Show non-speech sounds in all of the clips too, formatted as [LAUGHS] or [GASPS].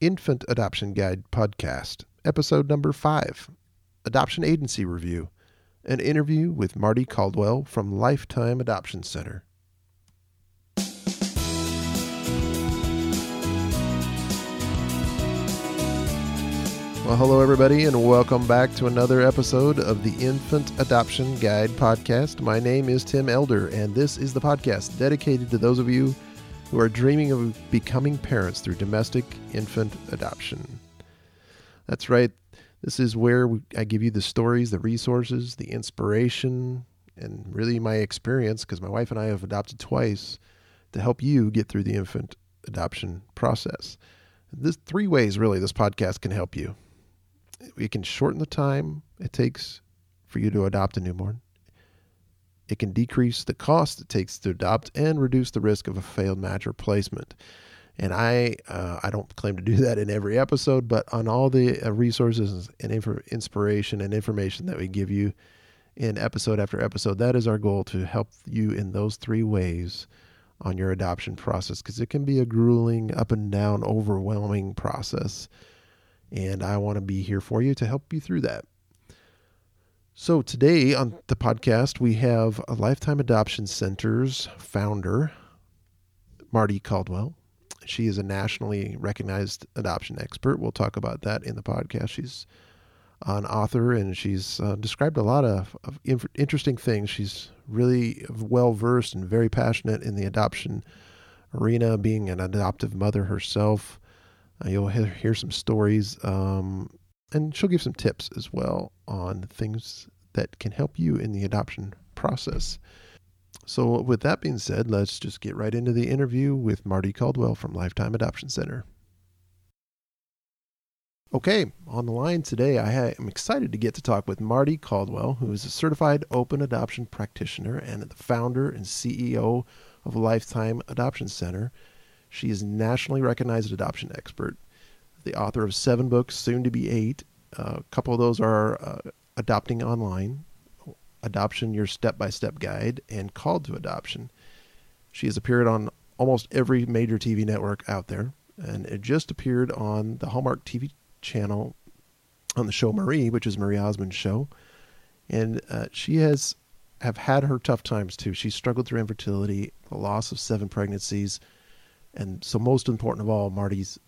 Infant Adoption Guide podcast, episode number five Adoption Agency Review, an interview with Mardie Caldwell from Lifetime Adoption Center. Well, hello, everybody, and welcome back to another episode of the Infant Adoption Guide podcast. My name is Tim Elder, and this is the podcast dedicated to those of you who are dreaming of becoming parents through domestic infant adoption. That's right. This is where we, I give you the stories, the resources, the inspiration, and really my experience because my wife and I have adopted twice to help you get through the infant adoption process. There's three ways really this podcast can help you it can shorten the time it takes for you to adopt a newborn. It can decrease the cost it takes to adopt and reduce the risk of a failed match or placement. And I, uh, I don't claim to do that in every episode, but on all the uh, resources and inf- inspiration and information that we give you in episode after episode, that is our goal to help you in those three ways on your adoption process because it can be a grueling, up and down, overwhelming process and I want to be here for you to help you through that. So, today on the podcast, we have a Lifetime Adoption Center's founder, Mardie Caldwell. She is a nationally recognized adoption expert. We'll talk about that in the podcast. She's an author and she's uh, described a lot of, of inf- interesting things. She's really well versed and very passionate in the adoption arena, being an adoptive mother herself. Uh, you'll hear, hear, some stories, um, and she'll give some tips as well on things that can help you in the adoption process. So, with that being said, let's just get right into the interview with Mardie Caldwell from Lifetime Adoption Center. Okay, on the line today, I am excited to get to talk with Mardie Caldwell, who is a certified open adoption practitioner and the founder and CEO of Lifetime Adoption Center. She is nationally recognized adoption expert, the author of seven books, soon to be eight. Uh, a couple of those are uh, Adopting Online, Adoption Your Step by Step Guide, and Called to Adoption. She has appeared on almost every major TV network out there, and it just appeared on the Hallmark TV channel on the show Marie, which is Marie Osmond's show. And uh, she has have had her tough times too. She struggled through infertility, the loss of seven pregnancies, and so, most important of all, Mardie's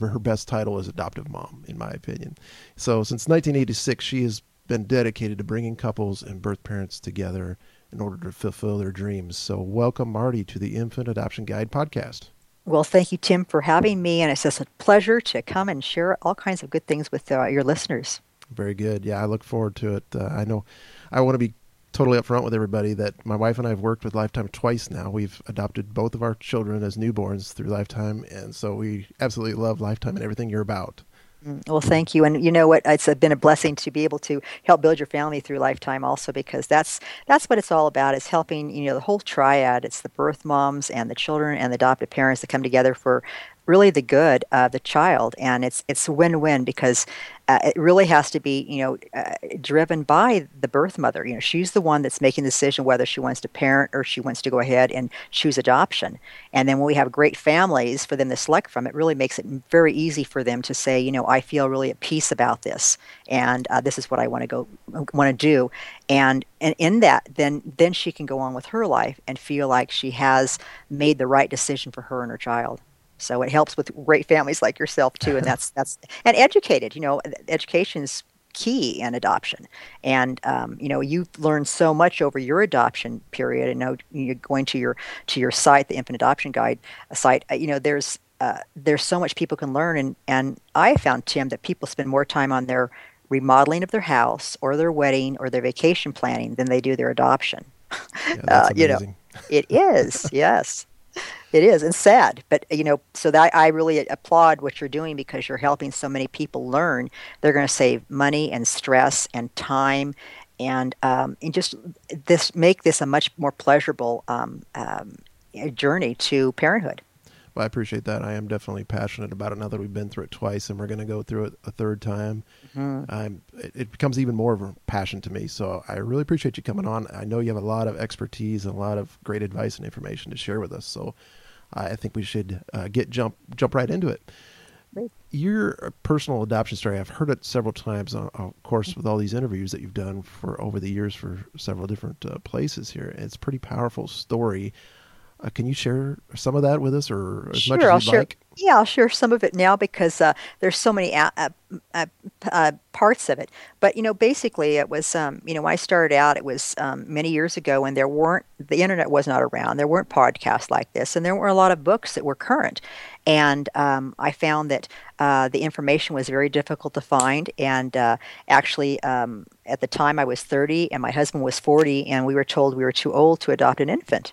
her best title is adoptive mom, in my opinion. So, since 1986, she has been dedicated to bringing couples and birth parents together in order to fulfill their dreams. So, welcome, Mardie, to the Infant Adoption Guide podcast. Well, thank you, Tim, for having me, and it's just a pleasure to come and share all kinds of good things with uh, your listeners. Very good. Yeah, I look forward to it. Uh, I know I want to be totally upfront with everybody that my wife and I have worked with Lifetime twice now. We've adopted both of our children as newborns through Lifetime, and so we absolutely love Lifetime and everything you're about. Mm, well, thank you, and you know what? It's been a blessing to be able to help build your family through Lifetime, also because that's that's what it's all about. Is helping you know the whole triad. It's the birth moms and the children and the adoptive parents that come together for really the good of the child and it's it's win-win because uh, it really has to be you know uh, driven by the birth mother. You know she's the one that's making the decision whether she wants to parent or she wants to go ahead and choose adoption. And then when we have great families for them to select from it really makes it very easy for them to say you know i feel really at peace about this and uh, this is what i want to go want to do. And and in that then then she can go on with her life and feel like she has made the right decision for her and her child so it helps with great families like yourself too, and [LAUGHS] that's that's and educated. You know, education is key in adoption, and um, you know you've learned so much over your adoption period. And know you're going to your to your site, the Infant Adoption Guide uh, site. Uh, you know, there's uh, there's so much people can learn, and and I found Tim that people spend more time on their remodeling of their house or their wedding or their vacation planning than they do their adoption. Yeah, [LAUGHS] uh, you know, it is yes. It is, and sad, but you know, so that I really applaud what you're doing because you're helping so many people learn. They're going to save money and stress and time, and um, and just this make this a much more pleasurable um, um, journey to parenthood. I appreciate that. I am definitely passionate about it now that we've been through it twice, and we're going to go through it a third time. Mm-hmm. It, it, becomes even more of a passion to me. So I really appreciate you coming on. I know you have a lot of expertise and a lot of great advice and information to share with us. So I think we should uh, get jump jump right into it. Your personal adoption story, I've heard it several times, uh, of course, with all these interviews that you've done for over the years for several different uh, places here. It's a pretty powerful story. Uh, can you share some of that with us, or as sure, much as I'll you'd share. like? Yeah, I'll share some of it now because uh, there's so many uh, uh, uh, parts of it. But you know, basically, it was um, you know when I started out, it was um, many years ago, and there weren't the internet was not around. There weren't podcasts like this, and there were a lot of books that were current. And um, I found that uh, the information was very difficult to find. And uh, actually, um, at the time, I was 30, and my husband was 40, and we were told we were too old to adopt an infant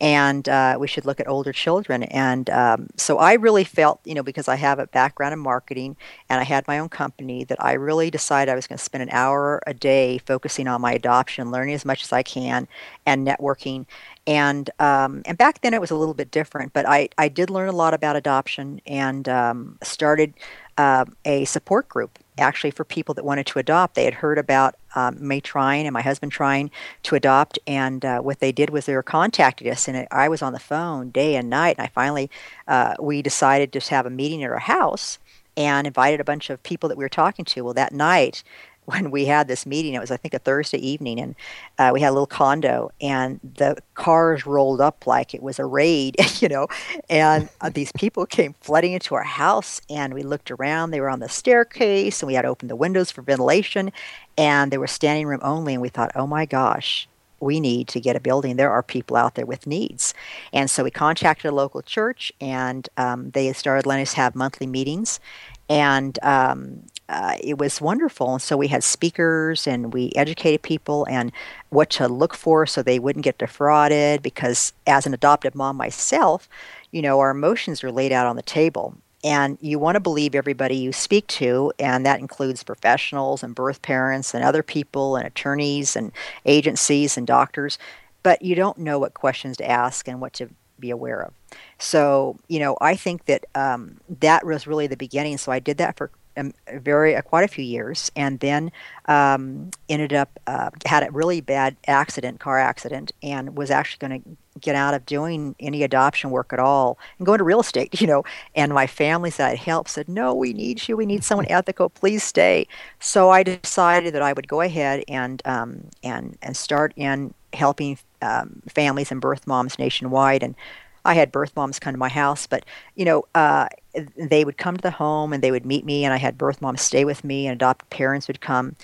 and uh, we should look at older children. And um, so I really felt, you know, because I have a background in marketing and I had my own company, that I really decided I was going to spend an hour a day focusing on my adoption, learning as much as I can, and networking. And um, and back then it was a little bit different, but I, I did learn a lot about adoption and um, started uh, a support group actually for people that wanted to adopt. They had heard about um, me trying and my husband trying to adopt, and uh, what they did was they were contacting us, and I was on the phone day and night. And I finally, uh, we decided to have a meeting at our house and invited a bunch of people that we were talking to. Well, that night, when we had this meeting. It was, I think, a Thursday evening, and uh, we had a little condo, and the cars rolled up like it was a raid, [LAUGHS] you know. And uh, these people came flooding into our house, and we looked around. They were on the staircase, and we had opened the windows for ventilation, and they were standing room only. And we thought, oh my gosh, we need to get a building. There are people out there with needs. And so we contacted a local church, and um, they started letting us have monthly meetings. And um, uh, it was wonderful. So we had speakers and we educated people and what to look for so they wouldn't get defrauded. Because as an adoptive mom myself, you know, our emotions are laid out on the table. And you want to believe everybody you speak to, and that includes professionals and birth parents and other people and attorneys and agencies and doctors. But you don't know what questions to ask and what to be aware of. So, you know, I think that um, that was really the beginning. So I did that for um, very uh, quite a few years, and then um, ended up uh, had a really bad accident, car accident, and was actually going to get out of doing any adoption work at all and go into real estate. [LAUGHS] You know, and my family said I'd help. Said no, we need you. We need someone [LAUGHS] ethical. Please stay. So I decided that I would go ahead and um, and and start in helping um, families and birth moms nationwide and I had birth moms come to my house, but you know, uh, they would come to the home and they would meet me, and I had birth moms stay with me, and adopted parents would come,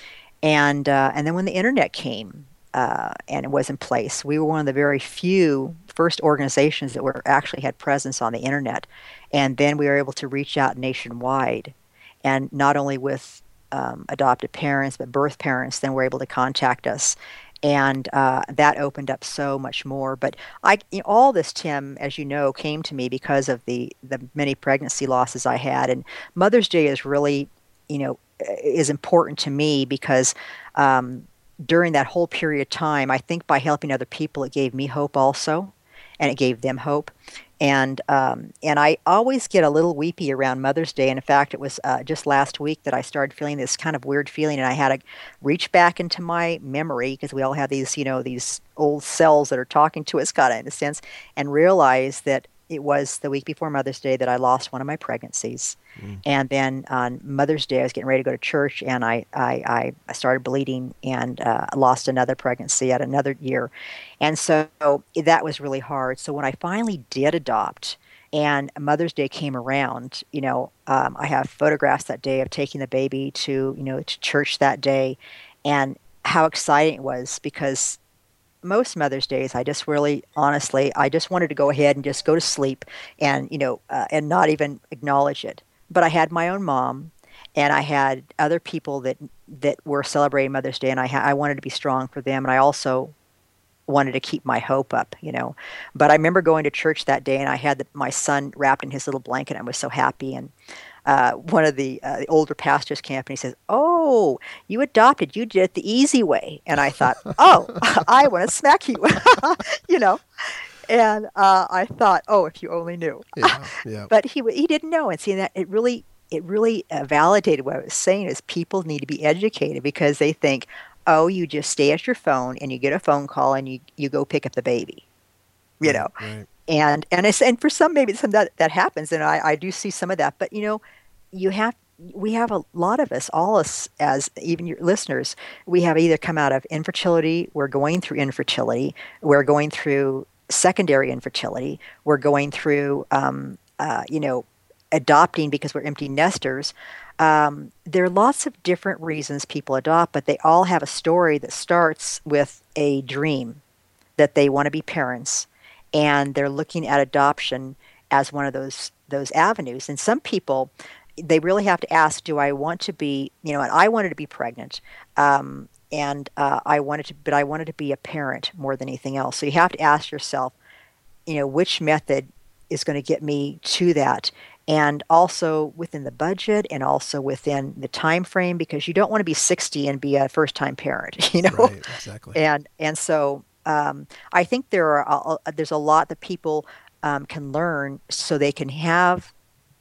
and uh, and then when the internet came uh, and it was in place, we were one of the very few first organizations that were actually had presence on the internet, and then we were able to reach out nationwide, and not only with um, adopted parents but birth parents then were able to contact us and uh, that opened up so much more. But I, you know, all this, Tim, as you know, came to me because of the the many pregnancy losses I had, and Mother's Day is really, you know, is important to me because. Um, during that whole period of time, I think by helping other people, it gave me hope also, and it gave them hope and um, and I always get a little weepy around Mother's Day. And in fact, it was uh, just last week that I started feeling this kind of weird feeling, and I had to reach back into my memory because we all have these, you know, these old cells that are talking to us, kind of in a sense, and realize that it was the week before Mother's Day that I lost one of my pregnancies. Mm. And then on Mother's Day, I was getting ready to go to church, and I, I, I started bleeding and uh, lost another pregnancy at another year. And so that was really hard. So when I finally did adopt, and Mother's Day came around, you know, um, I have photographs that day of taking the baby to, you know, to church that day, and how exciting it was because most Mother's Days, I just really, honestly, I just wanted to go ahead and just go to sleep and, you know, uh, and not even acknowledge it. But I had my own mom, and I had other people that that were celebrating Mother's Day, and I ha- I wanted to be strong for them, and I also wanted to keep my hope up, you know. But I remember going to church that day, and I had the, my son wrapped in his little blanket. And I was so happy, and uh, one of the, uh, the older pastors came up and he says, "Oh, you adopted. You did it the easy way." And I thought, [LAUGHS] "Oh, [LAUGHS] I want to smack you," [LAUGHS] you know. And uh, I thought, "Oh, if you only knew." Yeah, yeah. but he he didn't know, and seeing that it really it really uh, validated what I was saying is people need to be educated because they think, "Oh, you just stay at your phone and you get a phone call and you you go pick up the baby," you know. Right and and it's, and for some maybe some that that happens, and I I do see some of that. But you know, you have we have a lot of us, all us as even your listeners, we have either come out of infertility, we're going through infertility, we're going through secondary infertility, we're going through, um, uh, you know, adopting because we're empty nesters. Um, there are lots of different reasons people adopt, but they all have a story that starts with a dream that they want to be parents, and they're looking at adoption as one of those those avenues. And some people, they really have to ask, do I want to be, you know, and I wanted to be pregnant. Um, and uh, I wanted to, but I wanted to be a parent more than anything else. So you have to ask yourself, you know, which method is going to get me to that, and also within the budget, and also within the time frame, because you don't want to be 60 and be a first-time parent, [LAUGHS] you know. Right, exactly. And and so um, I think there are a, there's a lot that people um, can learn so they can have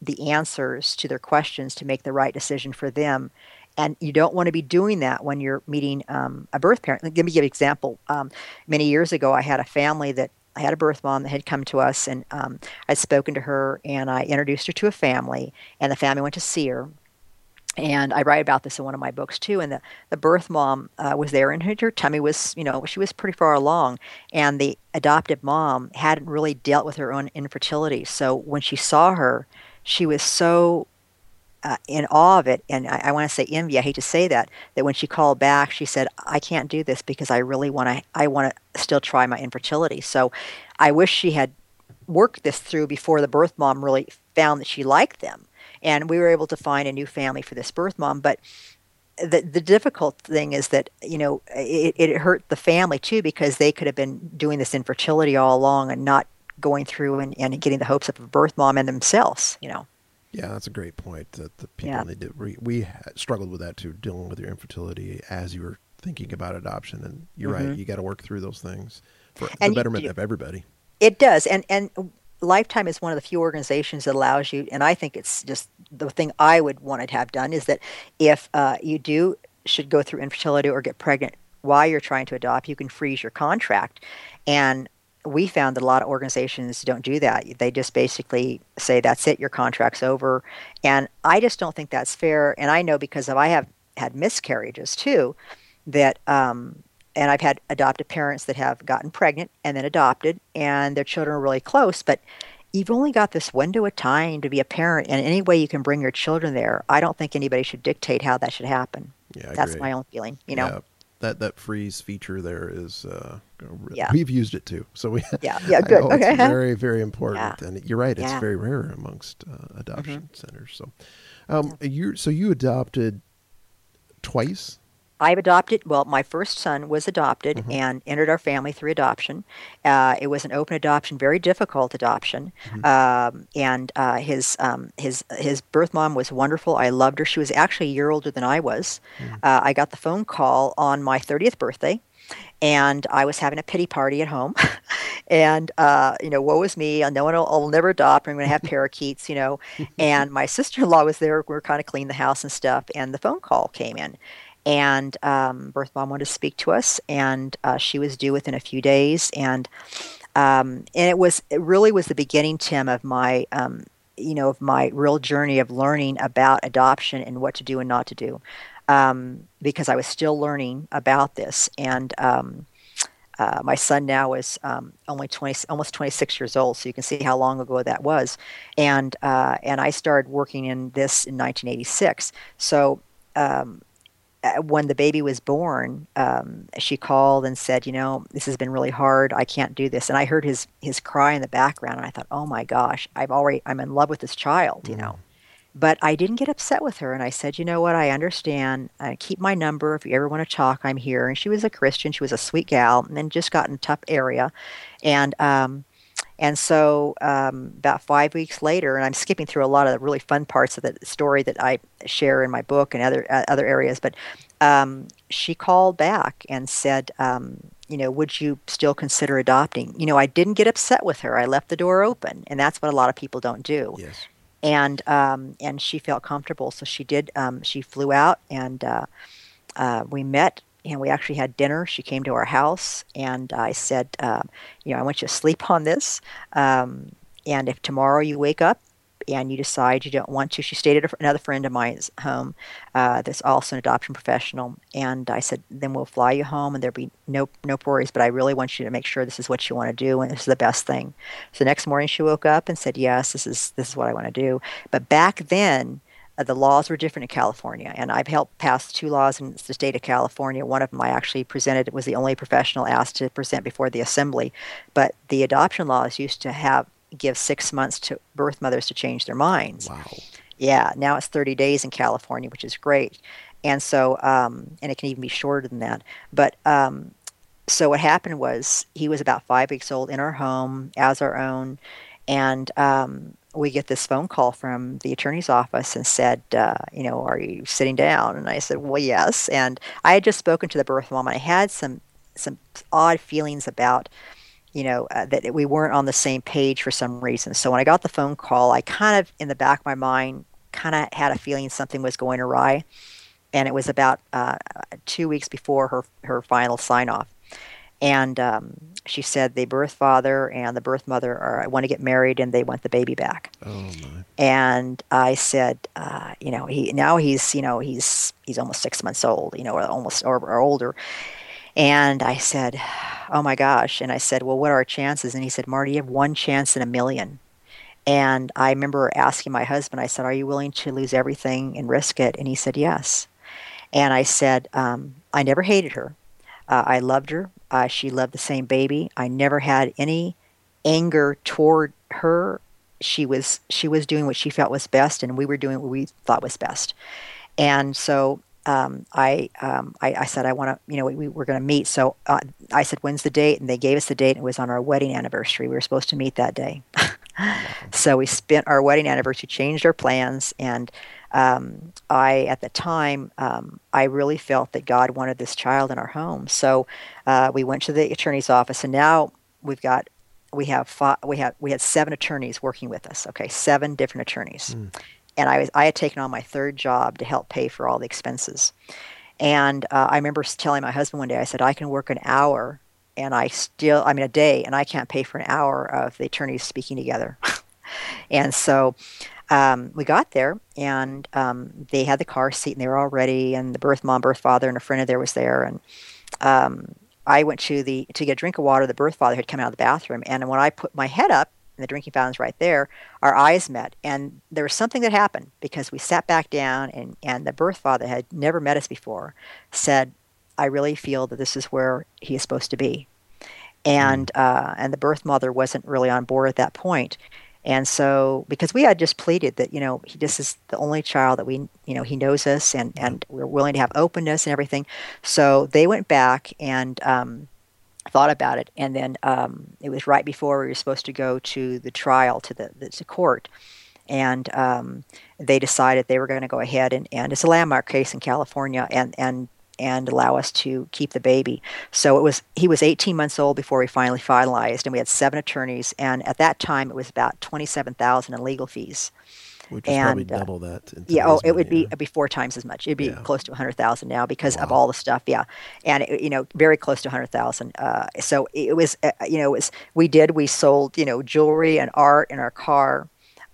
the answers to their questions to make the right decision for them. And you don't want to be doing that when you're meeting um, a birth parent. Let me give you an example. Um, many years ago, I had a family that I had a birth mom that had come to us, and um, I'd spoken to her, and I introduced her to a family, and the family went to see her. And I write about this in one of my books too. And the, the birth mom uh, was there, and her, her tummy was, you know, she was pretty far along. And the adoptive mom hadn't really dealt with her own infertility. So when she saw her, she was so uh, in awe of it, and I, I want to say envy. I hate to say that. That when she called back, she said, "I can't do this because I really want to. I want to still try my infertility." So, I wish she had worked this through before the birth mom really found that she liked them, and we were able to find a new family for this birth mom. But the the difficult thing is that you know it, it hurt the family too because they could have been doing this infertility all along and not going through and, and getting the hopes of a birth mom and themselves, you know. Yeah, that's a great point. That the people yeah. re- we struggled with that too, dealing with your infertility as you were thinking about adoption. And you're mm-hmm. right, you got to work through those things for and the betterment you, of everybody. It does, and and Lifetime is one of the few organizations that allows you, and I think it's just the thing I would want to have done is that if uh, you do should go through infertility or get pregnant while you're trying to adopt, you can freeze your contract, and we found that a lot of organizations don't do that. They just basically say, that's it, your contract's over. And I just don't think that's fair. And I know because of, I have had miscarriages too, that, um, and I've had adoptive parents that have gotten pregnant and then adopted, and their children are really close. But you've only got this window of time to be a parent, and any way you can bring your children there, I don't think anybody should dictate how that should happen. Yeah, that's my own feeling. You know. Yeah that that freeze feature there is uh, yeah. we've used it too so we [LAUGHS] yeah yeah [LAUGHS] good okay it's [LAUGHS] very very important yeah. and you're right it's yeah. very rare amongst uh, adoption mm-hmm. centers so um you so you adopted twice I've adopted, well, my first son was adopted mm-hmm. and entered our family through adoption. Uh, it was an open adoption, very difficult adoption. Mm-hmm. Um, and uh, his, um, his, his birth mom was wonderful. I loved her. She was actually a year older than I was. Mm-hmm. Uh, I got the phone call on my 30th birthday and I was having a pity party at home. [LAUGHS] and, uh, you know, woe is me. No one will, will never adopt. I'm going to have [LAUGHS] parakeets, you know. [LAUGHS] and my sister in law was there. We were kind of cleaning the house and stuff. And the phone call came in and um, birth mom wanted to speak to us, and uh, she was due within a few days, and um, and it was it really was the beginning, Tim, of my um, you know of my real journey of learning about adoption and what to do and not to do, um, because I was still learning about this, and um, uh, my son now is um, only 20, almost 26 years old, so you can see how long ago that was. And uh, and I started working in this in 1986. So um, when the baby was born, um, she called and said, "You know, this has been really hard. I can't do this." And I heard his his cry in the background, and I thought, "Oh my gosh, I've already I'm in love with this child," you know. Mm. But I didn't get upset with her, and I said, "You know what? I understand. I keep my number. If you ever want to talk, I'm here." And she was a Christian. She was a sweet gal, and then just got in a tough area, and um, and so, um, about five weeks later, and I'm skipping through a lot of the really fun parts of the story that I share in my book and other uh, other areas, but um, she called back and said, um, you know, would you still consider adopting? You know, I didn't get upset with her. I left the door open, and that's what a lot of people don't do. Yes. And um, and she felt comfortable, so she did. Um, she flew out, and uh, uh, we met and we actually had dinner. She came to our house, and I said, uh, you know, I want you to sleep on this. Um, and if tomorrow you wake up and you decide you don't want to, she stayed at another friend of mine's home uh, that's also an adoption professional. And I said, then we'll fly you home and there'll be no, no worries, but I really want you to make sure this is what you want to do and this is the best thing. So next morning she woke up and said, yes, this is, this is what I want to do. But back then, uh, the laws were different in California, and I've helped pass two laws in the state of California. One of them I actually presented, it was the only professional asked to present before the assembly. But the adoption laws used to have give six months to birth mothers to change their minds. Wow. Yeah, now it's 30 days in California, which is great. And so, um, and it can even be shorter than that. But um, so what happened was he was about five weeks old in our home as our own. And um, we get this phone call from the attorney's office and said, uh, you know, are you sitting down? And I said, well, yes. And I had just spoken to the birth mom and I had some, some odd feelings about you know, uh, that we weren't on the same page for some reason. So when I got the phone call, I kind of, in the back of my mind, kind of had a feeling something was going awry. And it was about uh, two weeks before her, her final sign off. And um, she said the birth father and the birth mother are I want to get married and they want the baby back. Oh my! And I said, uh, you know, he now he's you know he's he's almost six months old, you know, or almost or, or older. And I said, oh my gosh. And I said, well, what are our chances? And he said, Mardie, you have one chance in a million. And I remember asking my husband, I said, are you willing to lose everything and risk it? And he said, yes. And I said, um, I never hated her. Uh, I loved her. Uh, she loved the same baby. I never had any anger toward her. She was she was doing what she felt was best, and we were doing what we thought was best. And so um, I, um, I, I said I want to, you know, we, we were going to meet. So uh, I said, when's the date? And they gave us the date. And it was on our wedding anniversary. We were supposed to meet that day. [LAUGHS] so we spent our wedding anniversary, changed our plans, and um, I, at the time, um, I really felt that God wanted this child in our home. So uh, we went to the attorney's office, and now we've got we have five, we have we had seven attorneys working with us. Okay, seven different attorneys. Mm and I was I had taken on my third job to help pay for all the expenses. And uh, I remember telling my husband one day, I said, I can work an hour, and I still, I mean, a day, and I can't pay for an hour of the attorneys speaking together. [LAUGHS] and so um, we got there, and um, they had the car seat, and they were all ready, and the birth mom, birth father, and a friend of theirs was there, and um, I went to the to get a drink of water. The birth father had come out of the bathroom, and when I put my head up, and the drinking fountain's right there, our eyes met. And there was something that happened because we sat back down and, and the birth father had never met us before, said, I really feel that this is where he is supposed to be. And mm. uh, and the birth mother wasn't really on board at that point. And so, because we had just pleaded that, you know, he, this is the only child that we, you know, he knows us and, and we're willing to have openness and everything. So they went back and um, thought about it, and then um, it was right before we were supposed to go to the trial to the, the to court, and um, they decided they were going to go ahead and, and it's a landmark case in California, and and and allow us to keep the baby. So it was he was 18 months old before we finally finalized, and we had seven attorneys, and at that time it was about 27,000 in legal fees. Which is and, probably uh, double uh, that. yeah, oh, it would be be four times as much. It'd be yeah. close to 100,000 now because wow. of all the stuff. Yeah, and it, you know, very close to 100,000. Uh, so it was, uh, you know, it was we did we sold you know jewelry and art in our car.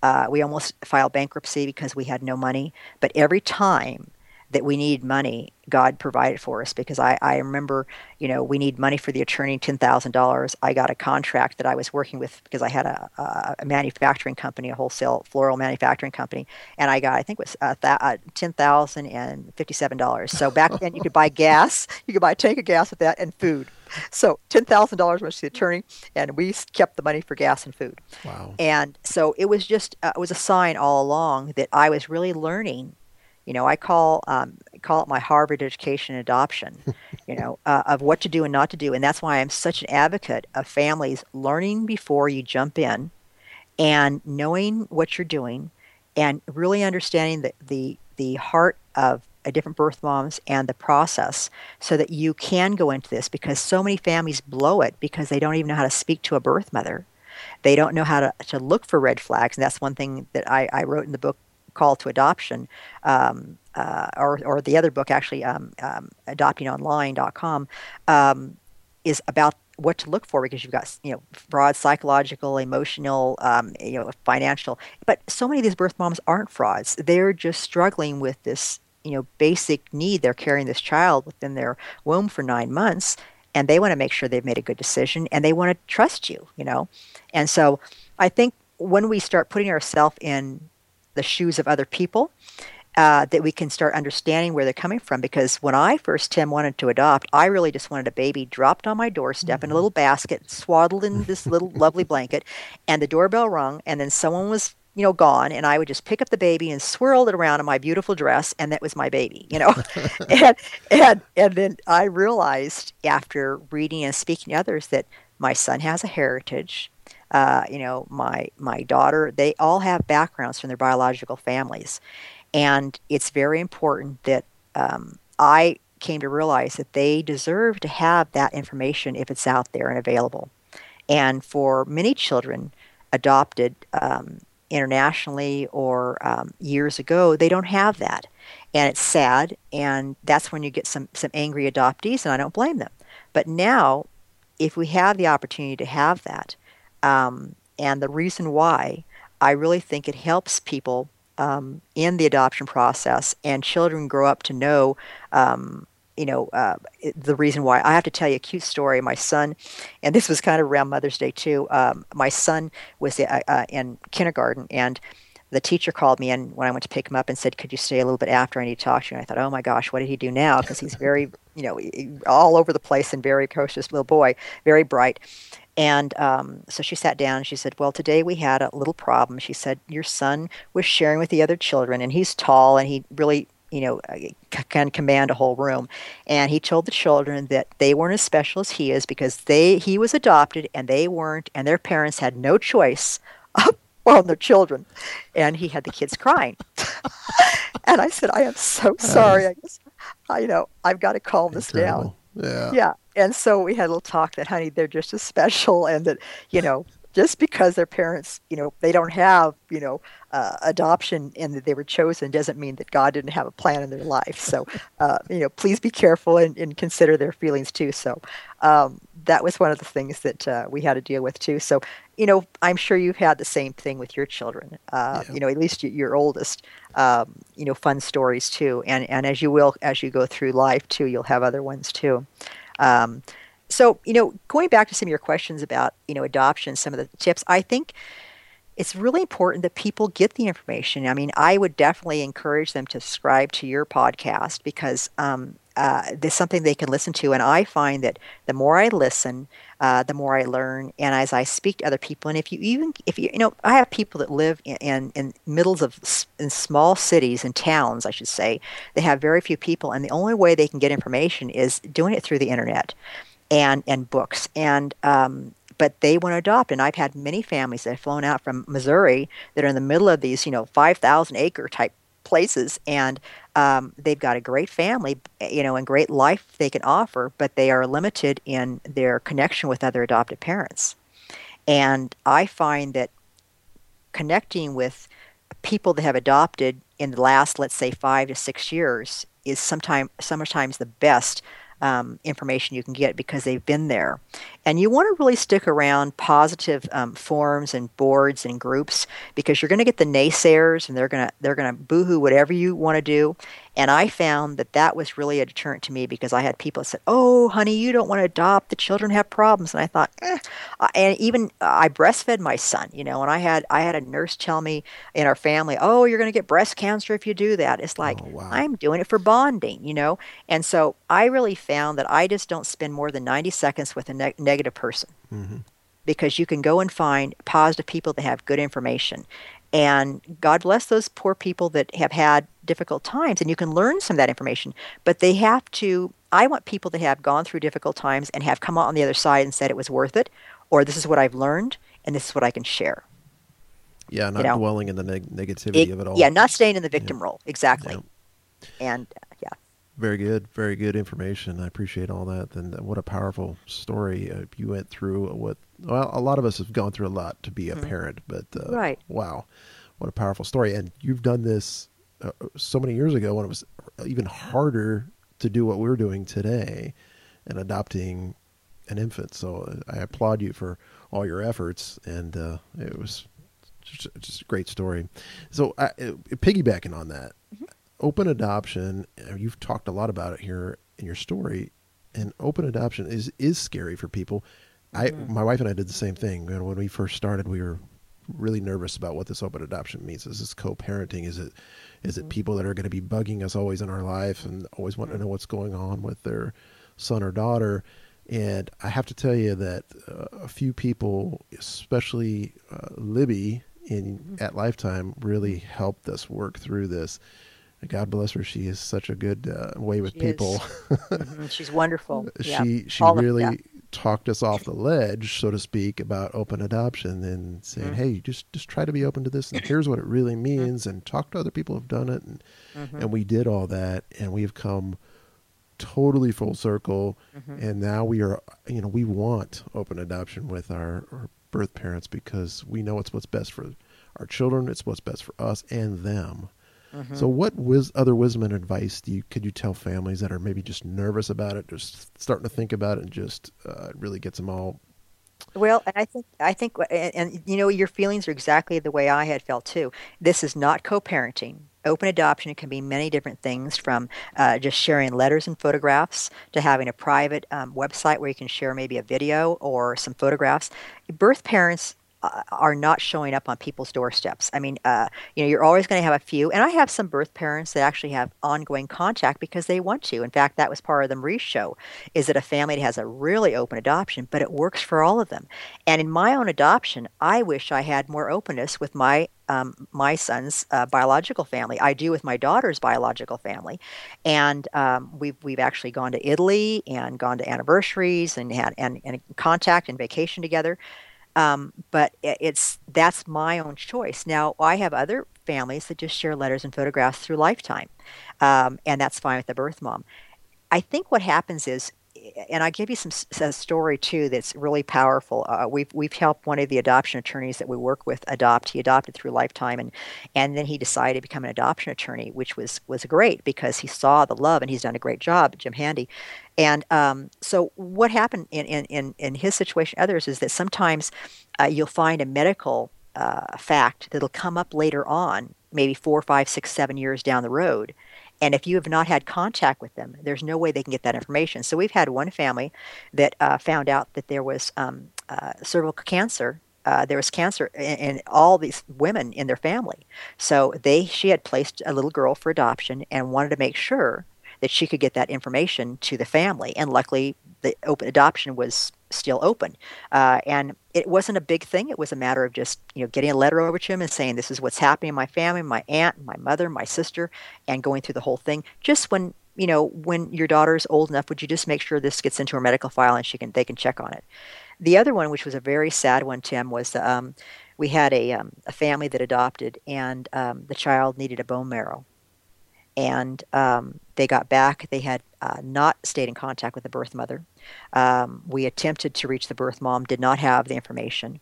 Uh, we almost filed bankruptcy because we had no money. But every time that we need money, God provided for us because I, I remember, you know, we need money for the attorney, $10,000. I got a contract that I was working with because I had a, a, a manufacturing company, a wholesale floral manufacturing company, and I got, I think it was uh, th- uh, $10,057. So back then you could buy [LAUGHS] gas, you could buy a tank of gas with that and food. So $10,000 went to the attorney, and we kept the money for gas and food. Wow. And so it was just, uh, it was a sign all along that I was really learning you know, I call um, call it my Harvard education adoption. [LAUGHS] you know, uh, of what to do and not to do, and that's why I'm such an advocate of families learning before you jump in, and knowing what you're doing, and really understanding the the the heart of a different birth moms and the process so that you can go into this because so many families blow it because they don't even know how to speak to a birth mother they don't know how to, to look for red flags and that's one thing that I, I wrote in the book Call to Adoption, um, uh, or or the other book actually, um, um, adoptingonline.com, um, is about what to look for because you've got you know fraud, psychological, emotional, um, you know, financial. But so many of these birth moms aren't frauds. They're just struggling with this you know basic need. They're carrying this child within their womb for nine months, and they want to make sure they've made a good decision, and they want to trust you. You know, and so I think when we start putting ourselves in the shoes of other people uh, that we can start understanding where they're coming from. Because when I first, Tim, wanted to adopt, I really just wanted a baby dropped on my doorstep mm-hmm. in a little basket, swaddled in this little [LAUGHS] lovely blanket, and the doorbell rung, and then someone was you know, gone, and I would just pick up the baby and swirl it around in my beautiful dress, and that was my baby, you know. [LAUGHS] [LAUGHS] and and and then I realized after reading and speaking to others that my son has a heritage. Uh, you know, my my daughter, they all have backgrounds from their biological families, and it's very important that um, I came to realize that they deserve to have that information if it's out there and available. And for many children adopted um, internationally or um, years ago, they don't have that. And it's sad. And that's when you get some, some angry adoptees, and I don't blame them. But now, if we have the opportunity to have that, um, and the reason why, I really think it helps people um, in the adoption process, and children grow up to know, um, you know, uh, the reason why. I have to tell you a cute story. My son, and this was kind of around Mother's Day too. Um, my son was uh, uh, in kindergarten, and the teacher called me in when I went to pick him up and said, "Could you stay a little bit after? I need to talk to you." And I thought, "Oh my gosh, what did he do now?" Because he's very, you know, all over the place and very cautious little boy, very bright. And um, so she sat down and she said, Well, today we had a little problem. She said, Your son was sharing with the other children, and he's tall and he really, you know, uh, can command a whole room. And he told the children that they weren't as special as he is because they he was adopted and they weren't, and their parents had no choice [LAUGHS] on their children. And he had the kids crying. [LAUGHS] and I said, I am so sorry. I guess, I, you know, I've got to calm this down. Yeah. Yeah and so we had a little talk that, honey, they're just as special, and that you know, just because their parents, you know, they don't have, you know, uh, adoption and that they were chosen doesn't mean that God didn't have a plan in their life. So, uh, you know, please be careful and, and consider their feelings too. So, um, that was one of the things that uh, we had to deal with too. So, you know, I'm sure you've had the same thing with your children. Uh, yeah. You know, at least your oldest. Um, you know, fun stories too, and and as you will as you go through life too, you'll have other ones too. Um, so, you know, going back to some of your questions about, you know, adoption, some of the tips, I think it's really important that people get the information. I mean, I would definitely encourage them to subscribe to your podcast because um, uh, there's something they can listen to. And I find that the more I listen, uh, the more I learn. And as I speak to other people, and if you even, if you, you know, I have people that live in, in, in middles of, in small cities and towns, I should say, they have very few people. And the only way they can get information is doing it through the internet and, and books. And, um, but they want to adopt. And I've had many families that have flown out from Missouri that are in the middle of these, you know, 5,000 acre type places and um, they've got a great family you know and great life they can offer but they are limited in their connection with other adopted parents and i find that connecting with people that have adopted in the last let's say five to six years is sometimes sometimes the best um, information you can get because they've been there. And you want to really stick around positive um, forums and boards and groups because you're going to get the naysayers and they're going to they're going to boohoo whatever you want to do. And I found that that was really a deterrent to me because I had people that said, "Oh, honey, you don't want to adopt. The children have problems." And I thought, eh. and even uh, I breastfed my son, you know, and I had I had a nurse tell me in our family, "Oh, you're going to get breast cancer if you do that." It's like oh, wow. I'm doing it for bonding, you know. And so I really found that I just don't spend more than 90 seconds with a ne- negative person. Mm-hmm because you can go and find positive people that have good information. And God bless those poor people that have had difficult times, and you can learn some of that information. But they have to, I want people that have gone through difficult times and have come out on the other side and said it was worth it, or this is what I've learned, and this is what I can share. Yeah, not you know? dwelling in the neg- negativity it, of it all. Yeah, not staying in the victim yeah. role. Exactly. Yeah. And. Very good, very good information. I appreciate all that. And what a powerful story uh, you went through. What well, a lot of us have gone through a lot to be a mm-hmm. parent, but uh, right. Wow, what a powerful story. And you've done this uh, so many years ago when it was even harder to do what we're doing today and adopting an infant. So uh, I applaud you for all your efforts, and uh, it was just, just, a great story. So uh, piggybacking on that, mm-hmm. Open adoption. Uh, you've talked a lot about it here in your story, and open adoption is is scary for people. Mm-hmm. I my wife and I did the same thing. When we first started, we were really nervous about what this open adoption means. Is this co-parenting? Is it is it mm-hmm. people that are going to be bugging us always in our life and always want to mm-hmm. know what's going on with their son or daughter? And I have to tell you that uh, a few people, especially uh, Libby in mm-hmm. at Lifetime, really helped us work through this. God bless her. She is such a good uh, way with she people. mm-hmm. She's wonderful. she [LAUGHS] yeah. she All really of, yeah. talked us off the ledge, so to speak, about open adoption and saying, mm-hmm. "Hey, just just try to be open to this, and [CLEARS THROAT] here's what it really mm-hmm. means, and talk to other people who've done it." And mm-hmm. and we did all that, and we have come totally full circle mm-hmm. and now we are you know we want open adoption with our, our, birth parents because we know it's what's best for our children it's what's best for us and them mm-hmm. so what wis- other wisdom and advice do you could you tell families that are maybe just nervous about it just starting to think about it and just uh, really gets them all well, and I think I think, and, and, you know, your feelings are exactly the way I had felt too. This is not co-parenting open adoption can be many different things from uh, just sharing letters and photographs to having a private um, website where you can share maybe a video or some photographs. Birth parents uh, are not showing up on people's doorsteps. I mean, uh, you know, you're always going to have a few, and I have some birth parents that actually have ongoing contact because they want to. In fact, that was part of the Marie show, is that a family that has a really open adoption, but it works for all of them. And in my own adoption, I wish I had more openness with my um, my son's uh, biological family. I do with my daughter's biological family, and um, we've we've actually gone to Italy and gone to anniversaries and had and, and contact and vacation together. Um, but it's that's my own choice. Now I have other families that just share letters and photographs through Lifetime, um, and that's fine with the birth mom. I think what happens is and I give you some a story too that's really powerful. Uh, we've we've helped one of the adoption attorneys that we work with adopt. He adopted through Lifetime, and and then he decided to become an adoption attorney, which was was great because he saw the love, and he's done a great job, Jim Handy. And um, so, what happened in, in, in, his situation, others, is that sometimes uh, you'll find a medical uh, fact that'll come up later on, maybe four, five, six, seven years down the road. And if you have not had contact with them, there's no way they can get that information. So we've had one family that uh, found out that there was um, uh, cervical cancer uh, there was cancer in, in, all these women in their family. So they she had placed a little girl for adoption and wanted to make sure that she could get that information to the family. And luckily, the open adoption was still open, uh, and it wasn't a big thing. It was a matter of just you know getting a letter over to him and saying this is what's happening in my family, my aunt, my mother, my sister, and going through the whole thing. Just when you know when your daughter's old enough, would you just make sure this gets into her medical file and she can they can check on it. The other one, which was a very sad one, Tim, was um, we had a, um, a family that adopted, and um, the child needed a bone marrow and um, they got back. They had uh, not stayed in contact with the birth mother. Um, we attempted to reach the birth mom, did not have the information,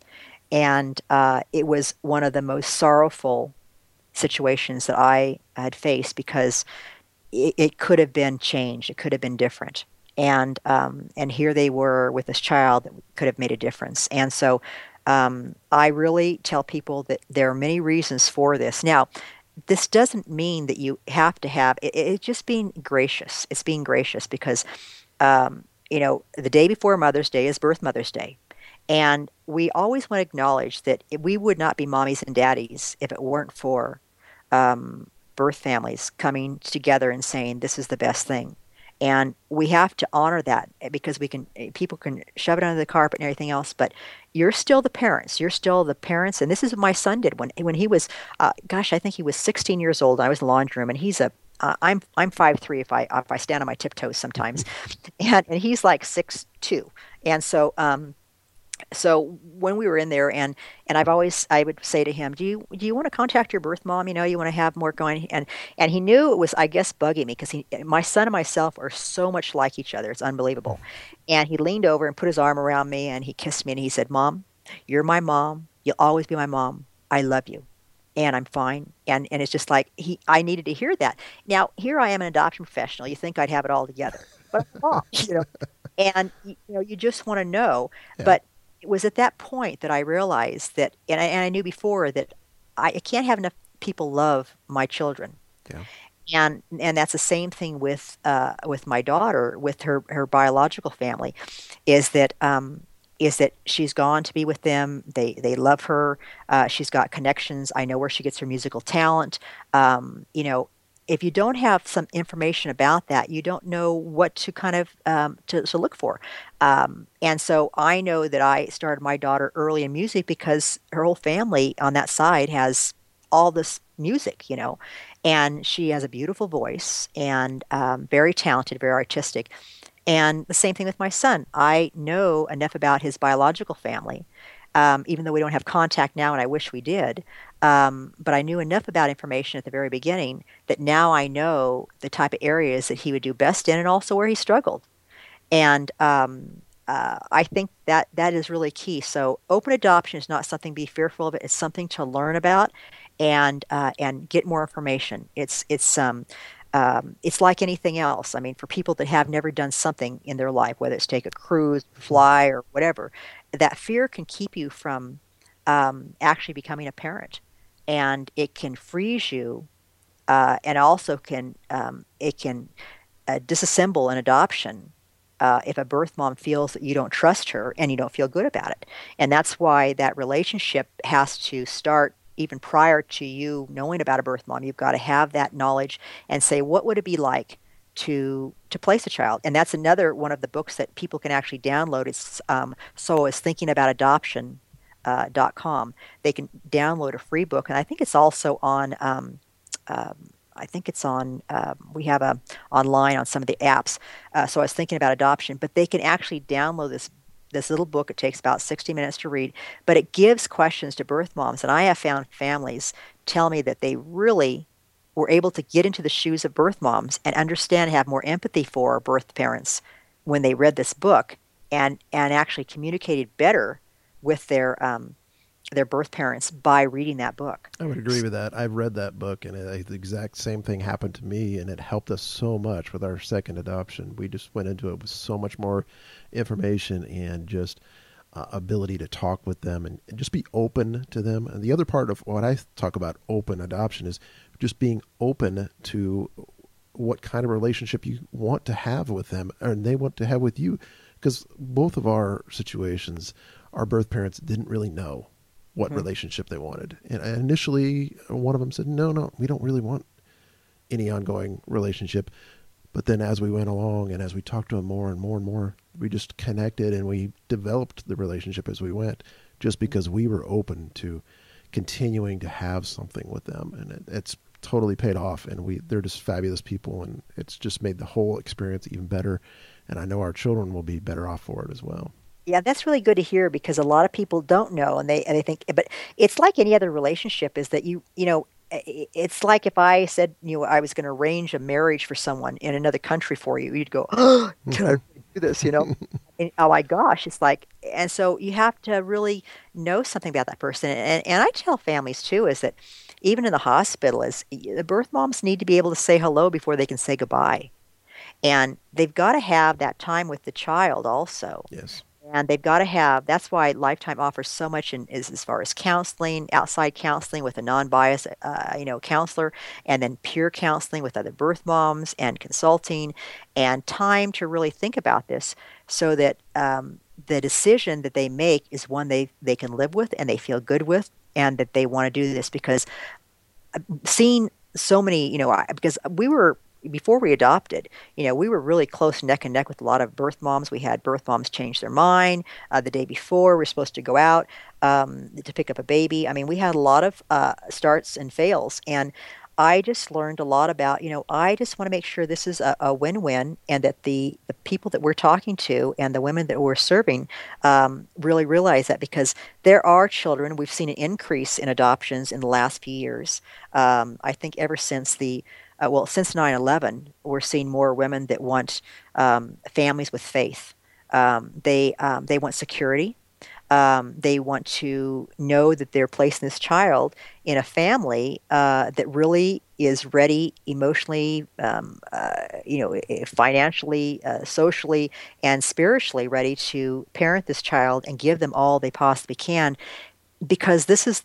and uh, it was one of the most sorrowful situations that I had faced because it, it could have been changed. It could have been different. And um, and here they were with this child that could have made a difference. And so um, I really tell people that there are many reasons for this. Now, this doesn't mean that you have to have it, it's just being gracious. It's being gracious because um, you know the day before mother's day is birth mother's day. And we always want to acknowledge that we would not be mommies and daddies if it weren't for um, birth families coming together and saying this is the best thing and we have to honor that because we can people can shove it under the carpet and everything else but you're still the parents. You're still the parents. And this is what my son did when when he was uh, gosh i think he was 16 years old. I was in the laundry room and he's a uh, I'm I'm five three if I if I stand on my tiptoes sometimes, [LAUGHS] and and he's like six two, and so um, so when we were in there and and I've always I would say to him, "Do you do you want to contact your birth mom? You know, you want to have more going." And and he knew it was I guess bugging me because he my son and myself are so much like each other. It's unbelievable. And he leaned over and put his arm around me and he kissed me and he said, "Mom, you're my mom. You'll always be my mom. I love you." and I'm fine. And and it's just like he I needed to hear that. Now here I am an adoption professional. You think I'd have it all together, but you know. [LAUGHS] And you know you just want to know. Yeah. But it was at that point that I realized that, and I, and I knew before that I, I can't have enough people love my children. Yeah. And and that's the same thing with uh, with my daughter, with her her biological family, is that um, is that she's gone to be with them. They they love her. Uh, she's got connections. I know where she gets her musical talent. Um, you know, if you don't have some information about that, you don't know what to kind of um, to, to, look for. Um, and so I know that I started my daughter early in music because her whole family on that side has all this music, you know, and she has a beautiful voice and um, very talented, very artistic. And the same thing with my son. I know enough about his biological family, um, even though we don't have contact now, and I wish we did. Um, but I knew enough about information at the very beginning that now I know the type of areas that he would do best in, and also where he struggled. And um, uh, I think that that is really key. So open adoption is not something to be fearful of. It. It's something to learn about and uh, and get more information. It's it's um, um, it's like anything else. I mean, for people that have never done something in their life, whether it's take a cruise, fly, or whatever, that fear can keep you from um, actually becoming a parent, and it can freeze you, uh, and also can um, it can uh, disassemble an adoption uh, if a birth mom feels that you don't trust her and you don't feel good about it. And that's why that relationship has to start even prior to you knowing about a birth mom, you've got to have that knowledge and say, what would it be like to to place a child? And that's another one of the books that people can actually download. It's um, so is thinking about adoption. Uh, dot com. They can download a free book, and I think it's also on. Um, um, I think it's on. Uh, we have a online on some of the apps. Uh, so I was thinking about adoption, but they can actually download this this little book. It takes about 60 minutes to read, but it gives questions to birth moms. And I have found families tell me that they really were able to get into the shoes of birth moms and understand, have more empathy for birth parents when they read this book and, and actually communicated better with their um, their birth parents by reading that book. I would agree with that. I've read that book, and it, the exact same thing happened to me, and it helped us so much with our second adoption. We just went into it with so much more information and just uh, ability to talk with them and, and, just be open to them. And the other part of what I talk about open adoption is just being open to what kind of relationship you want to have with them and they want to have with you. Because both of our situations, our birth parents didn't really know what mm-hmm. relationship they wanted. And initially, one of them said, "No, no, we don't really want any ongoing relationship." But then, as we went along and as we talked to them more and more and more, we just connected and we developed the relationship as we went, just because we were open to continuing to have something with them, and it, it's totally paid off. And we they're just fabulous people, and it's just made the whole experience even better. And I know our children will be better off for it as well. Yeah, that's really good to hear because a lot of people don't know and they and they think but it's like any other relationship is that you you know it's like if I said you know I was going to arrange a marriage for someone in another country for you you'd go oh, [GASPS] can I [LAUGHS] do this you know and, oh my gosh it's like and so you have to really know something about that person and and I tell families too is that even in the hospital is the birth moms need to be able to say hello before they can say goodbye. And they've got to have that time with the child also. Yes. And they've got to have that's why lifetime offers so much in is as far as counseling outside counseling with a non-biased uh, you know counselor and then peer counseling with other birth moms and consulting and time to really think about this so that um, the decision that they make is one they they can live with and they feel good with and that they want to do this because uh, seeing so many you know because we were before we adopted, you know, we were really close neck and neck with a lot of birth moms. We had birth moms change their mind uh, the day before. We are supposed to go out um, to pick up a baby. I mean, we had a lot of uh, starts and fails, and I just learned a lot about, you know, I just want to make sure this is a, a win-win, and that the the people that we're talking to and the women that we're serving um, really realize that because there are children. We've seen an increase in adoptions in the last few years. Um, I think ever since the uh, well, since 9 11, we're seeing more women that want um, families with faith. Um, they, um, they want security. Um, they want to know that they're placing this child in a family uh, that really is ready emotionally, um, uh, you know, financially, uh, socially, and spiritually ready to parent this child and give them all they possibly can, because this is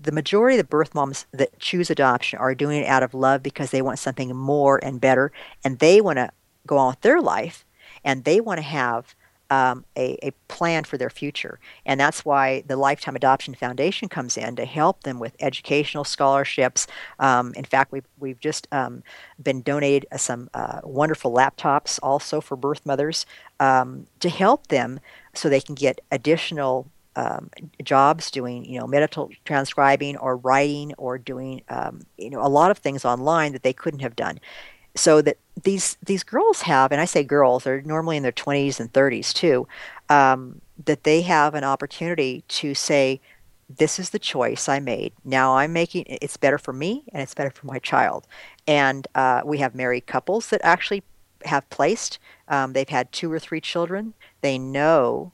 the majority of the birth moms that choose adoption are doing it out of love because they want something more and better, and they want to go on with their life, and they want to have um, a, a, plan for their future. And that's why the Lifetime Adoption Foundation comes in to help them with educational scholarships. Um, in fact, we've, we've just um, been donated some uh, wonderful laptops also for birth mothers um, to help them so they can get additional um, jobs doing, you know, medical transcribing or writing or doing, um, you know, a lot of things online that they couldn't have done. So that these these girls have, and I say girls, they're normally in their 20s and 30s too, um, that they have an opportunity to say, "This is the choice I made. Now I'm making it's better for me and it's better for my child." And uh, we have married couples that actually have placed. Um, they've had two or three children. They know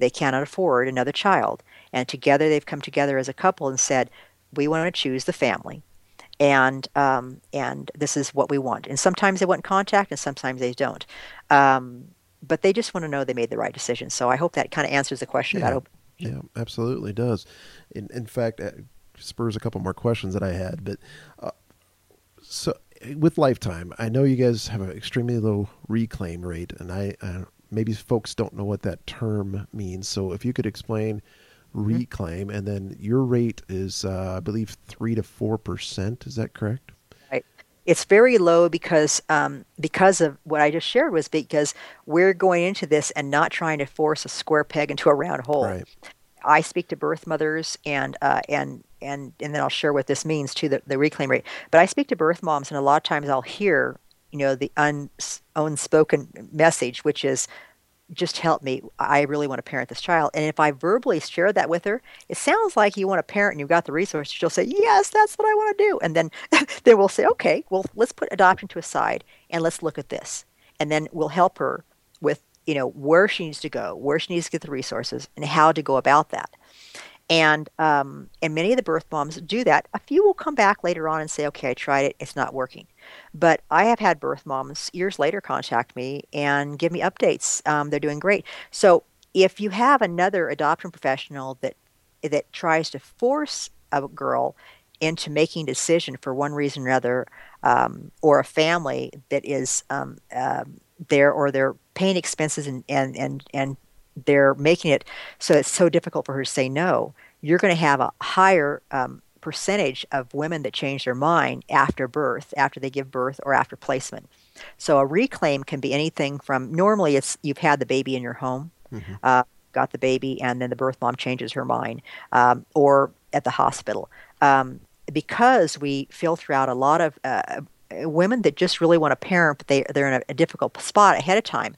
they cannot afford another child. And together they've come together as a couple and said, we want to choose the family. And um, and this is what we want. And sometimes they want contact, and sometimes they don't. Um, but they just want to know they made the right decision. So I hope that kind of answers the question yeah. about. Yeah, absolutely does. In, in fact, uh, spurs a couple more questions that I had. But uh, so with Lifetime, I know you guys have an extremely low reclaim rate, and I, I maybe folks don't know what that term means. So if you could explain. Reclaim, mm-hmm. and then your rate is, uh, I believe, three to four percent. Is that correct? Right. It's very low because um, because of what I just shared was because we're going into this and not trying to force a square peg into a round hole. Right. I speak to birth mothers and uh, and and and then I'll share what this means to the, the reclaim rate. But I speak to birth moms, and a lot of times I'll hear you know the un, unspoken message, which is just help me. I really want to parent this child. And if I verbally share that with her, it sounds like you want to parent and you've got the resources. She'll say, Yes, that's what I want to do. And then [LAUGHS] then we'll say, Okay, well let's put adoption to a side and let's look at this. And then we'll help her with, you know, where she needs to go, where she needs to get the resources and how to go about that. And um, and many of the birth moms do that. A few will come back later on and say, "Okay, I tried it; it's not working." But I have had birth moms years later contact me and give me updates. Um, they're doing great. So if you have another adoption professional that that tries to force a girl into making a decision for one reason or another, um, or a family that is um, um, there, or they're paying expenses and and and and they're making it so it's so difficult for her to say no, you're going to have a higher um, percentage of women that change their mind after birth, after they give birth, or after placement. So a reclaim can be anything from normally it's you've had the baby in your home, mm-hmm. uh, got the baby, and then the birth mom changes her mind, um, or at the hospital. Um, because we filter out a lot of uh, women that just really want to parent, but they they're in a, a difficult spot ahead of time.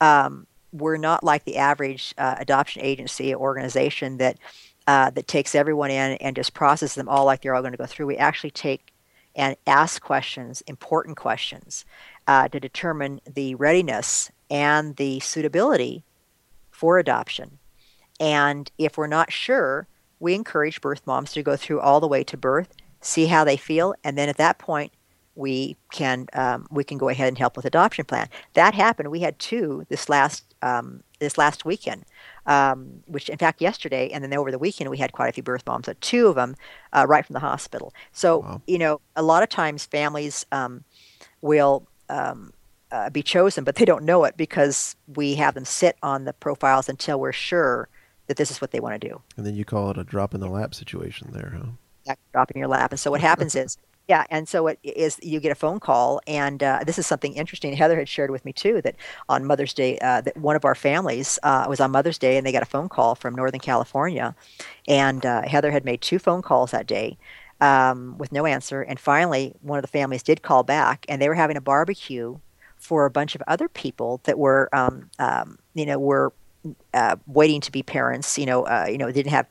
Um, we're not like the average uh, adoption agency organization that uh, that takes everyone in and just processes them all like they're all going to go through. We actually take and ask questions, important questions, uh, to determine the readiness and the suitability for adoption. And if we're not sure, we encourage birth moms to go through all the way to birth, see how they feel, and then at that point, we can um, we can go ahead and help with adoption plan. That happened. We had two this last um, this last weekend, um, which in fact yesterday and then over the weekend we had quite a few birth moms. So two of them uh, right from the hospital. So wow. you know a lot of times families um, will. Um, uh, be chosen, but they don't know it because we have them sit on the profiles until we're sure that this is what they want to do. And then you call it a drop in the lap situation there, huh? In your lap. And so what happens is yeah, and so it is. You get a phone call, and uh, this is something interesting. Heather had shared with me too that on Mother's Day, uh, that one of our families uh, was on Mother's Day, and they got a phone call from Northern California, and uh, Heather had made two phone calls that day um, with no answer, and finally one of the families did call back, and they were having a barbecue for a bunch of other people that were, um, um, you know, were uh, waiting to be parents. You know, uh, you know, didn't have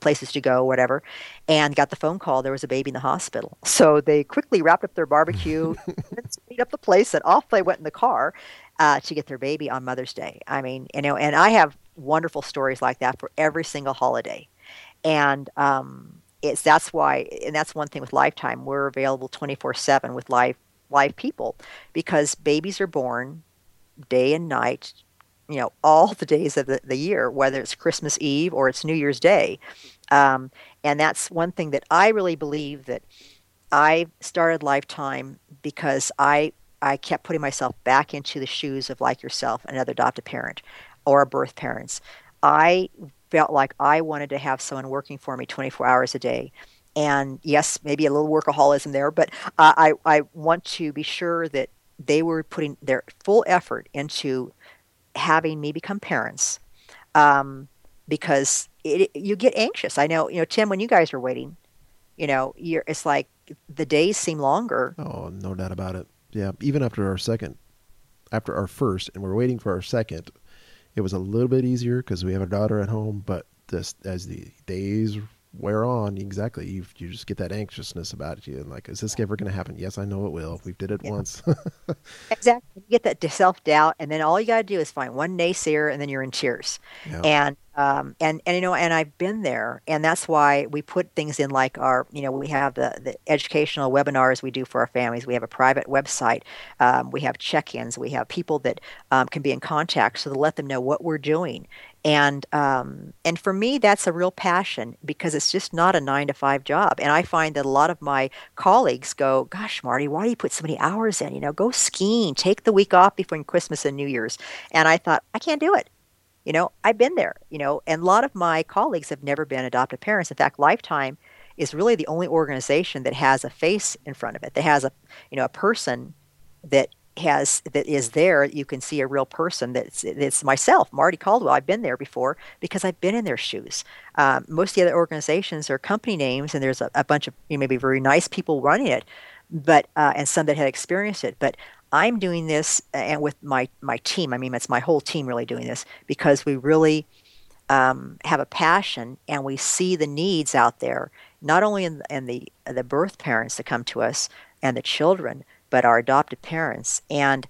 places to go, whatever, and got the phone call there was a baby in the hospital. So they quickly wrapped up their barbecue, [LAUGHS] speed up the place, and off they went in the car uh, to get their baby on Mother's Day. I mean, you know, and I have wonderful stories like that for every single holiday. And um, it's that's why, and that's one thing with Lifetime. We're available 24 7 with live live people because babies are born day and night, you know, all the days of the, the year, whether it's Christmas Eve or it's New Year's Day. Um, and that's one thing that I really believe that I started Lifetime because I I kept putting myself back into the shoes of like yourself, another adoptive parent or a birth parents. I felt like I wanted to have someone working for me 24 hours a day. And yes, maybe a little workaholism there, but uh, I, I want to be sure that they were putting their full effort into having me become parents um, because it, you get anxious. I know, you know, Tim, when you guys are waiting, you know, you're, it's like the days seem longer. Oh, no doubt about it. Yeah, even after our second, after our first, and we're waiting for our second, it was a little bit easier because we have a daughter at home. But this, as the days wear on, exactly, you you just get that anxiousness about you, and like, is this ever going to happen? Yes, I know it will. We did it yeah. once. [LAUGHS] exactly, you get that self doubt, and then all you got to do is find one naysayer, and then you're in tears. Yeah. And um, and and you know, and I've been there, and that's why we put things in like our, you know, we have the the educational webinars we do for our families. We have a private website. Um, we have check-ins. We have people that um, can be in contact, so to let them know what we're doing. And um, and for me, that's a real passion because it's just not a nine to five job. And I find that a lot of my colleagues go, "Gosh, Mardie, why do you put so many hours in? You know, go skiing, take the week off between Christmas and New Year's." And I thought, I can't do it. You know, I've been there, you know, and a lot of my colleagues have never been adoptive parents. In fact, Lifetime is really the only organization that has a face in front of it, that has a, you know, a person that has that is there. You can see a real person that's it's myself Mardie caldwell. I've been there before because i've been in their shoes. Um, most of the other organizations are company names and there's a, a bunch of you know, maybe very nice people running it but uh, and some that had experienced it. But I'm doing this uh, and with my my team. I mean, it's my whole team really doing this because we really um, have a passion and we see the needs out there, not only in, in the the birth parents that come to us and the children, but our adopted parents and.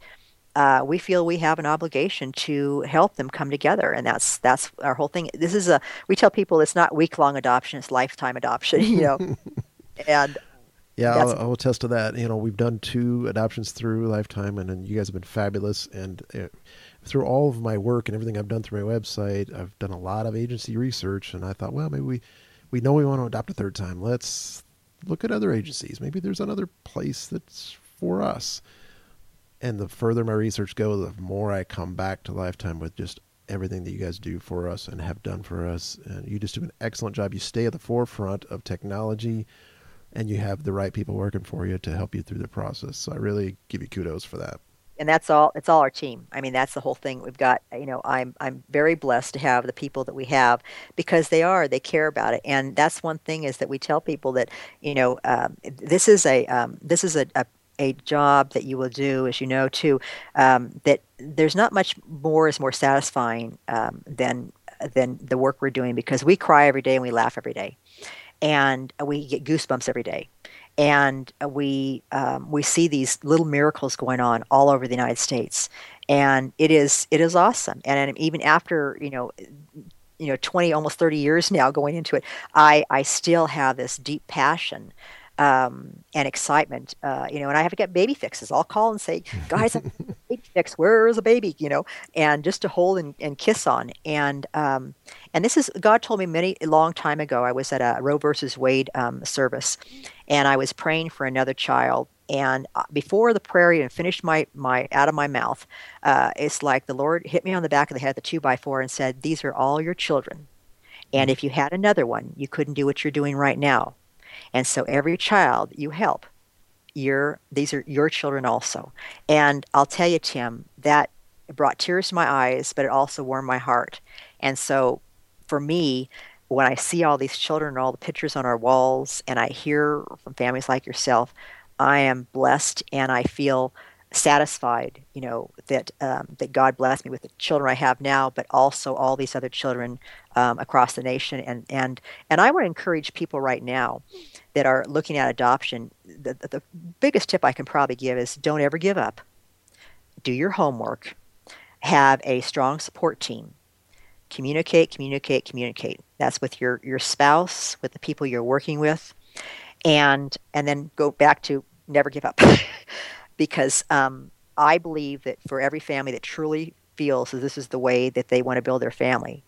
Uh, we feel we have an obligation to help them come together, and that's that's our whole thing. This is a we tell people it's not week long adoption; it's lifetime adoption. [LAUGHS] You know, [LAUGHS] and yeah, I'll, I'll, attest to that. You know, we've done two adoptions through Lifetime, and, and you guys have been fabulous. And uh, through all of my work and everything I've done through my website, I've done a lot of agency research, and I thought, well, maybe we we know we want to adopt a third time. Let's look at other agencies. Maybe there's another place that's for us. And the further my research goes, the more I come back to Lifetime with just everything that you guys do for us and have done for us. And you just do an excellent job. You stay at the forefront of technology and you have the right people working for you to help you through the process. So I really give you kudos for that. And that's all. It's all our team. I mean, that's the whole thing. We've got. You know, I'm I'm very blessed to have the people that we have because they are. They care about it, and that's one thing is that we tell people that you know um, this is a um, this is a, a a job that you will do, as you know, too, um, that there's not much more is more satisfying um, than than the work we're doing because we cry every day and we laugh every day and we get goosebumps every day and we um, we see these little miracles going on all over the United States, and it is it is awesome. And even after you know you know 20 almost 30 years now going into it i i still have this deep passion um, and excitement. Uh, you know, and I have to get baby fixes. I'll call and say, guys, [LAUGHS] baby fix. Where is a baby? You know, and just to hold and, and kiss on. And um, and this is God told me many a long time ago. I was at a Roe versus Wade um, service, and I was praying for another child. And uh, before the prayer even finished my, my out of my mouth, uh, it's like the Lord hit me on the back of the head, the two by four, and said, "These are all your children." And if you had another one, you couldn't do what you're doing right now. And so every child you help, your these are your children also. And I'll tell you, Tim, that brought tears to my eyes, but it also warmed my heart. And so for me, when I see all these children and all the pictures on our walls, and I hear from families like yourself, I am blessed and I feel satisfied, you know, that um, that God blessed me with the children I have now, but also all these other children um, across the nation. And and and I want to encourage people right now that are looking at adoption, the, the biggest tip I can probably give is don't ever give up. Do your homework. Have a strong support team. communicate, communicate, communicate. That's with your your spouse, with the people you're working with, and and then go back to never give up, [LAUGHS] because um, I believe that for every family that truly feels that this is the way that they want to build their family,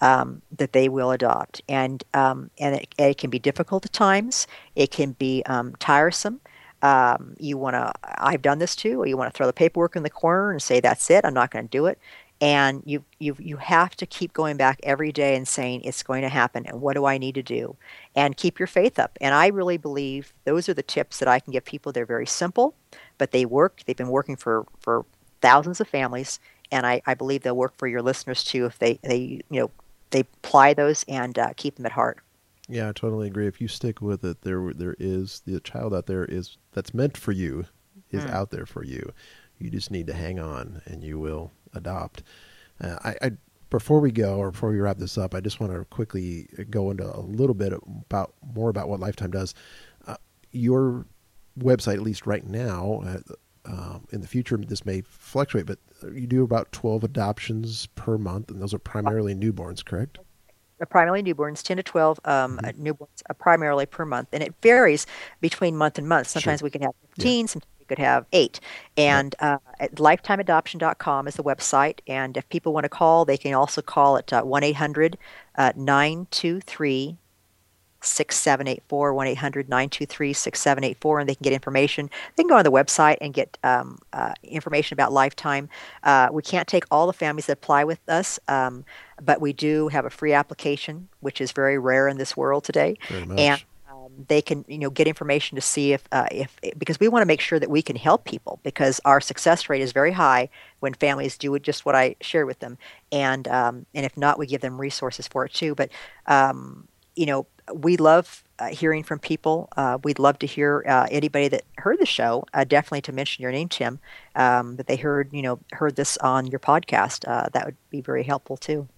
um, that they will adopt, and um, and it, it, can be difficult at times. It can be um, tiresome. Um, you want to. I've done this too. You want to throw the paperwork in the corner and say, "That's it. I'm not going to do it." And you you you have to keep going back every day and saying it's going to happen. And what do I need to do? And keep your faith up. And I really believe those are the tips that I can give people. They're very simple, but they work. They've been working for for thousands of families, and I, I believe they'll work for your listeners too if they they you know they apply those and uh, keep them at heart. Yeah, I totally agree. If you stick with it, there there is the child out there is that's meant for you is mm. out there for you. You just need to hang on, and you will adopt. Uh, I, I before we go or before we wrap this up, I just want to quickly go into a little bit about more about what Lifetime does. Uh, your website, at least right now, uh, um, in the future, this may fluctuate, but you do about 12 adoptions per month, and those are primarily newborns, correct? Uh, primarily newborns, 10 to 12 um, mm-hmm. newborns uh, primarily per month. And it varies between month and month. Sometimes sure. we can have 15, yeah. sometimes we could have eight. And uh, lifetimeadoption.com is the website. And if people want to call, they can also call at uh, 1 800 923 6784 1-800-923-6784 and they can get information. They can go on the website and get um, uh, information about lifetime. Uh, we can't take all the families that apply with us um, but we do have a free application which is very rare in this world today. And um, they can you know get information to see if uh, if because we want to make sure that we can help people because our success rate is very high when families do just what I shared with them. And um, and if not we give them resources for it too. But um, you know we love uh, hearing from people. Uh, we'd love to hear uh, anybody that heard the show. Uh, definitely to mention your name, Tim. Um, that they heard, you know, heard this on your podcast. Uh, that would be very helpful too.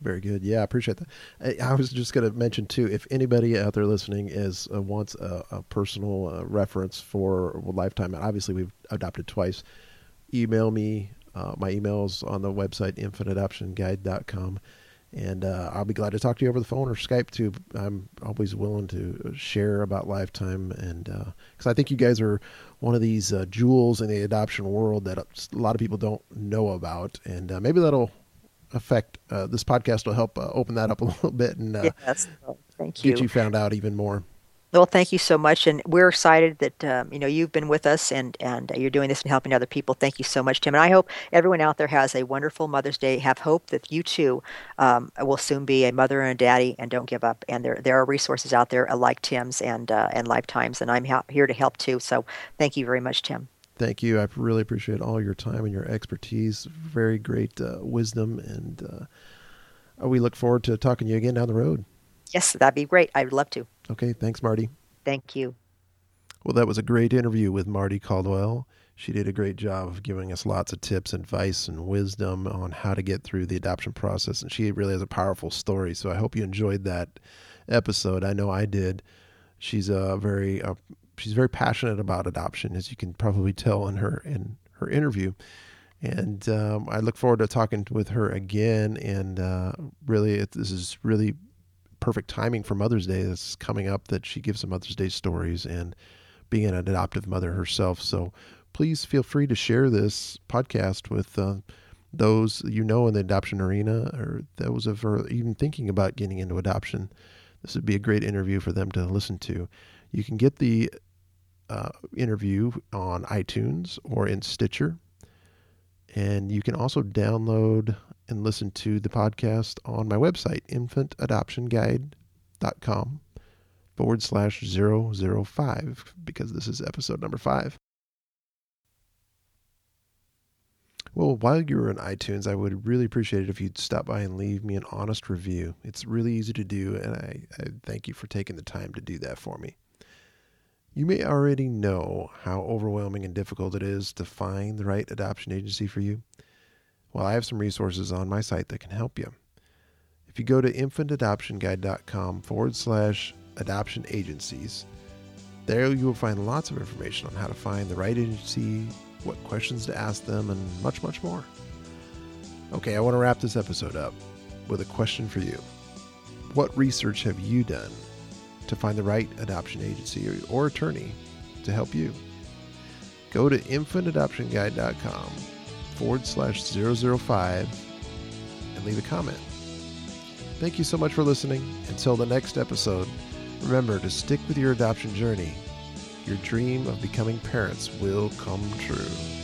Very good. Yeah, I appreciate that. I, I was just going to mention too, if anybody out there listening is uh, wants a, a personal reference for lifetime, obviously we've adopted twice. Email me. my email's on the website infantadoptionguide.com and uh, I'll be glad to talk to you over the phone or Skype too. I'm always willing to share about Lifetime, and because uh, I think you guys are one of these uh, jewels in the adoption world that a lot of people don't know about, and uh, maybe that'll affect uh, this podcast will help uh, open that up a [LAUGHS] little bit and yes, thank you. get you found out even more. Well, thank you so much, and we're excited that um, you know you've been with us and and you're doing this and helping other people. Thank you so much, Tim. And I hope everyone out there has a wonderful Mother's Day. Have hope that you too um, will soon be a mother and a daddy, and don't give up. And there there are resources out there like Tim's and uh, and Lifetimes, and I'm ha- here to help too. So thank you very much, Tim. Thank you. I really appreciate all your time and your expertise. Very great uh, wisdom, and uh, we look forward to talking to you again down the road. Yes, that'd be great. I would love to. Okay, thanks, Mardie. Thank you. Well, that was a great interview with Mardie Caldwell. She did a great job of giving us lots of tips, advice, and wisdom on how to get through the adoption process. And she really has a powerful story. So I hope you enjoyed that episode. I know I did. She's a very uh, she's very passionate about adoption, as you can probably tell in her in her interview. And um, I look forward to talking with her again. And uh, really, it, this is really perfect timing for Mother's Day that's coming up that she gives some Mother's Day stories and being an adoptive mother herself. So please feel free to share this podcast with uh, those you know in the adoption arena or those of even thinking about getting into adoption. This would be a great interview for them to listen to. You can get the uh, interview on iTunes or in Stitcher. And you can also download and listen to the podcast on my website, infantadoptionguide.com forward slash 005, because this is episode number five. Well, while you're in iTunes, I would really appreciate it if you'd stop by and leave me an honest review. It's really easy to do, and I, I thank you for taking the time to do that for me. You may already know how overwhelming and difficult it is to find the right adoption agency for you. Well, I have some resources on my site that can help you. If you go to infantadoptionguide.com forward slash adoption agencies, there you will find lots of information on how to find the right agency, what questions to ask them, and much, much more. Okay, I want to wrap this episode up. with a question for you. What research have you done to find the right adoption agency or, or attorney to help you? Go to infantadoptionguide.com forward slash 005 and leave a comment. Thank you so much for listening. Until the next episode, remember to stick with your adoption journey. Your dream of becoming parents will come true.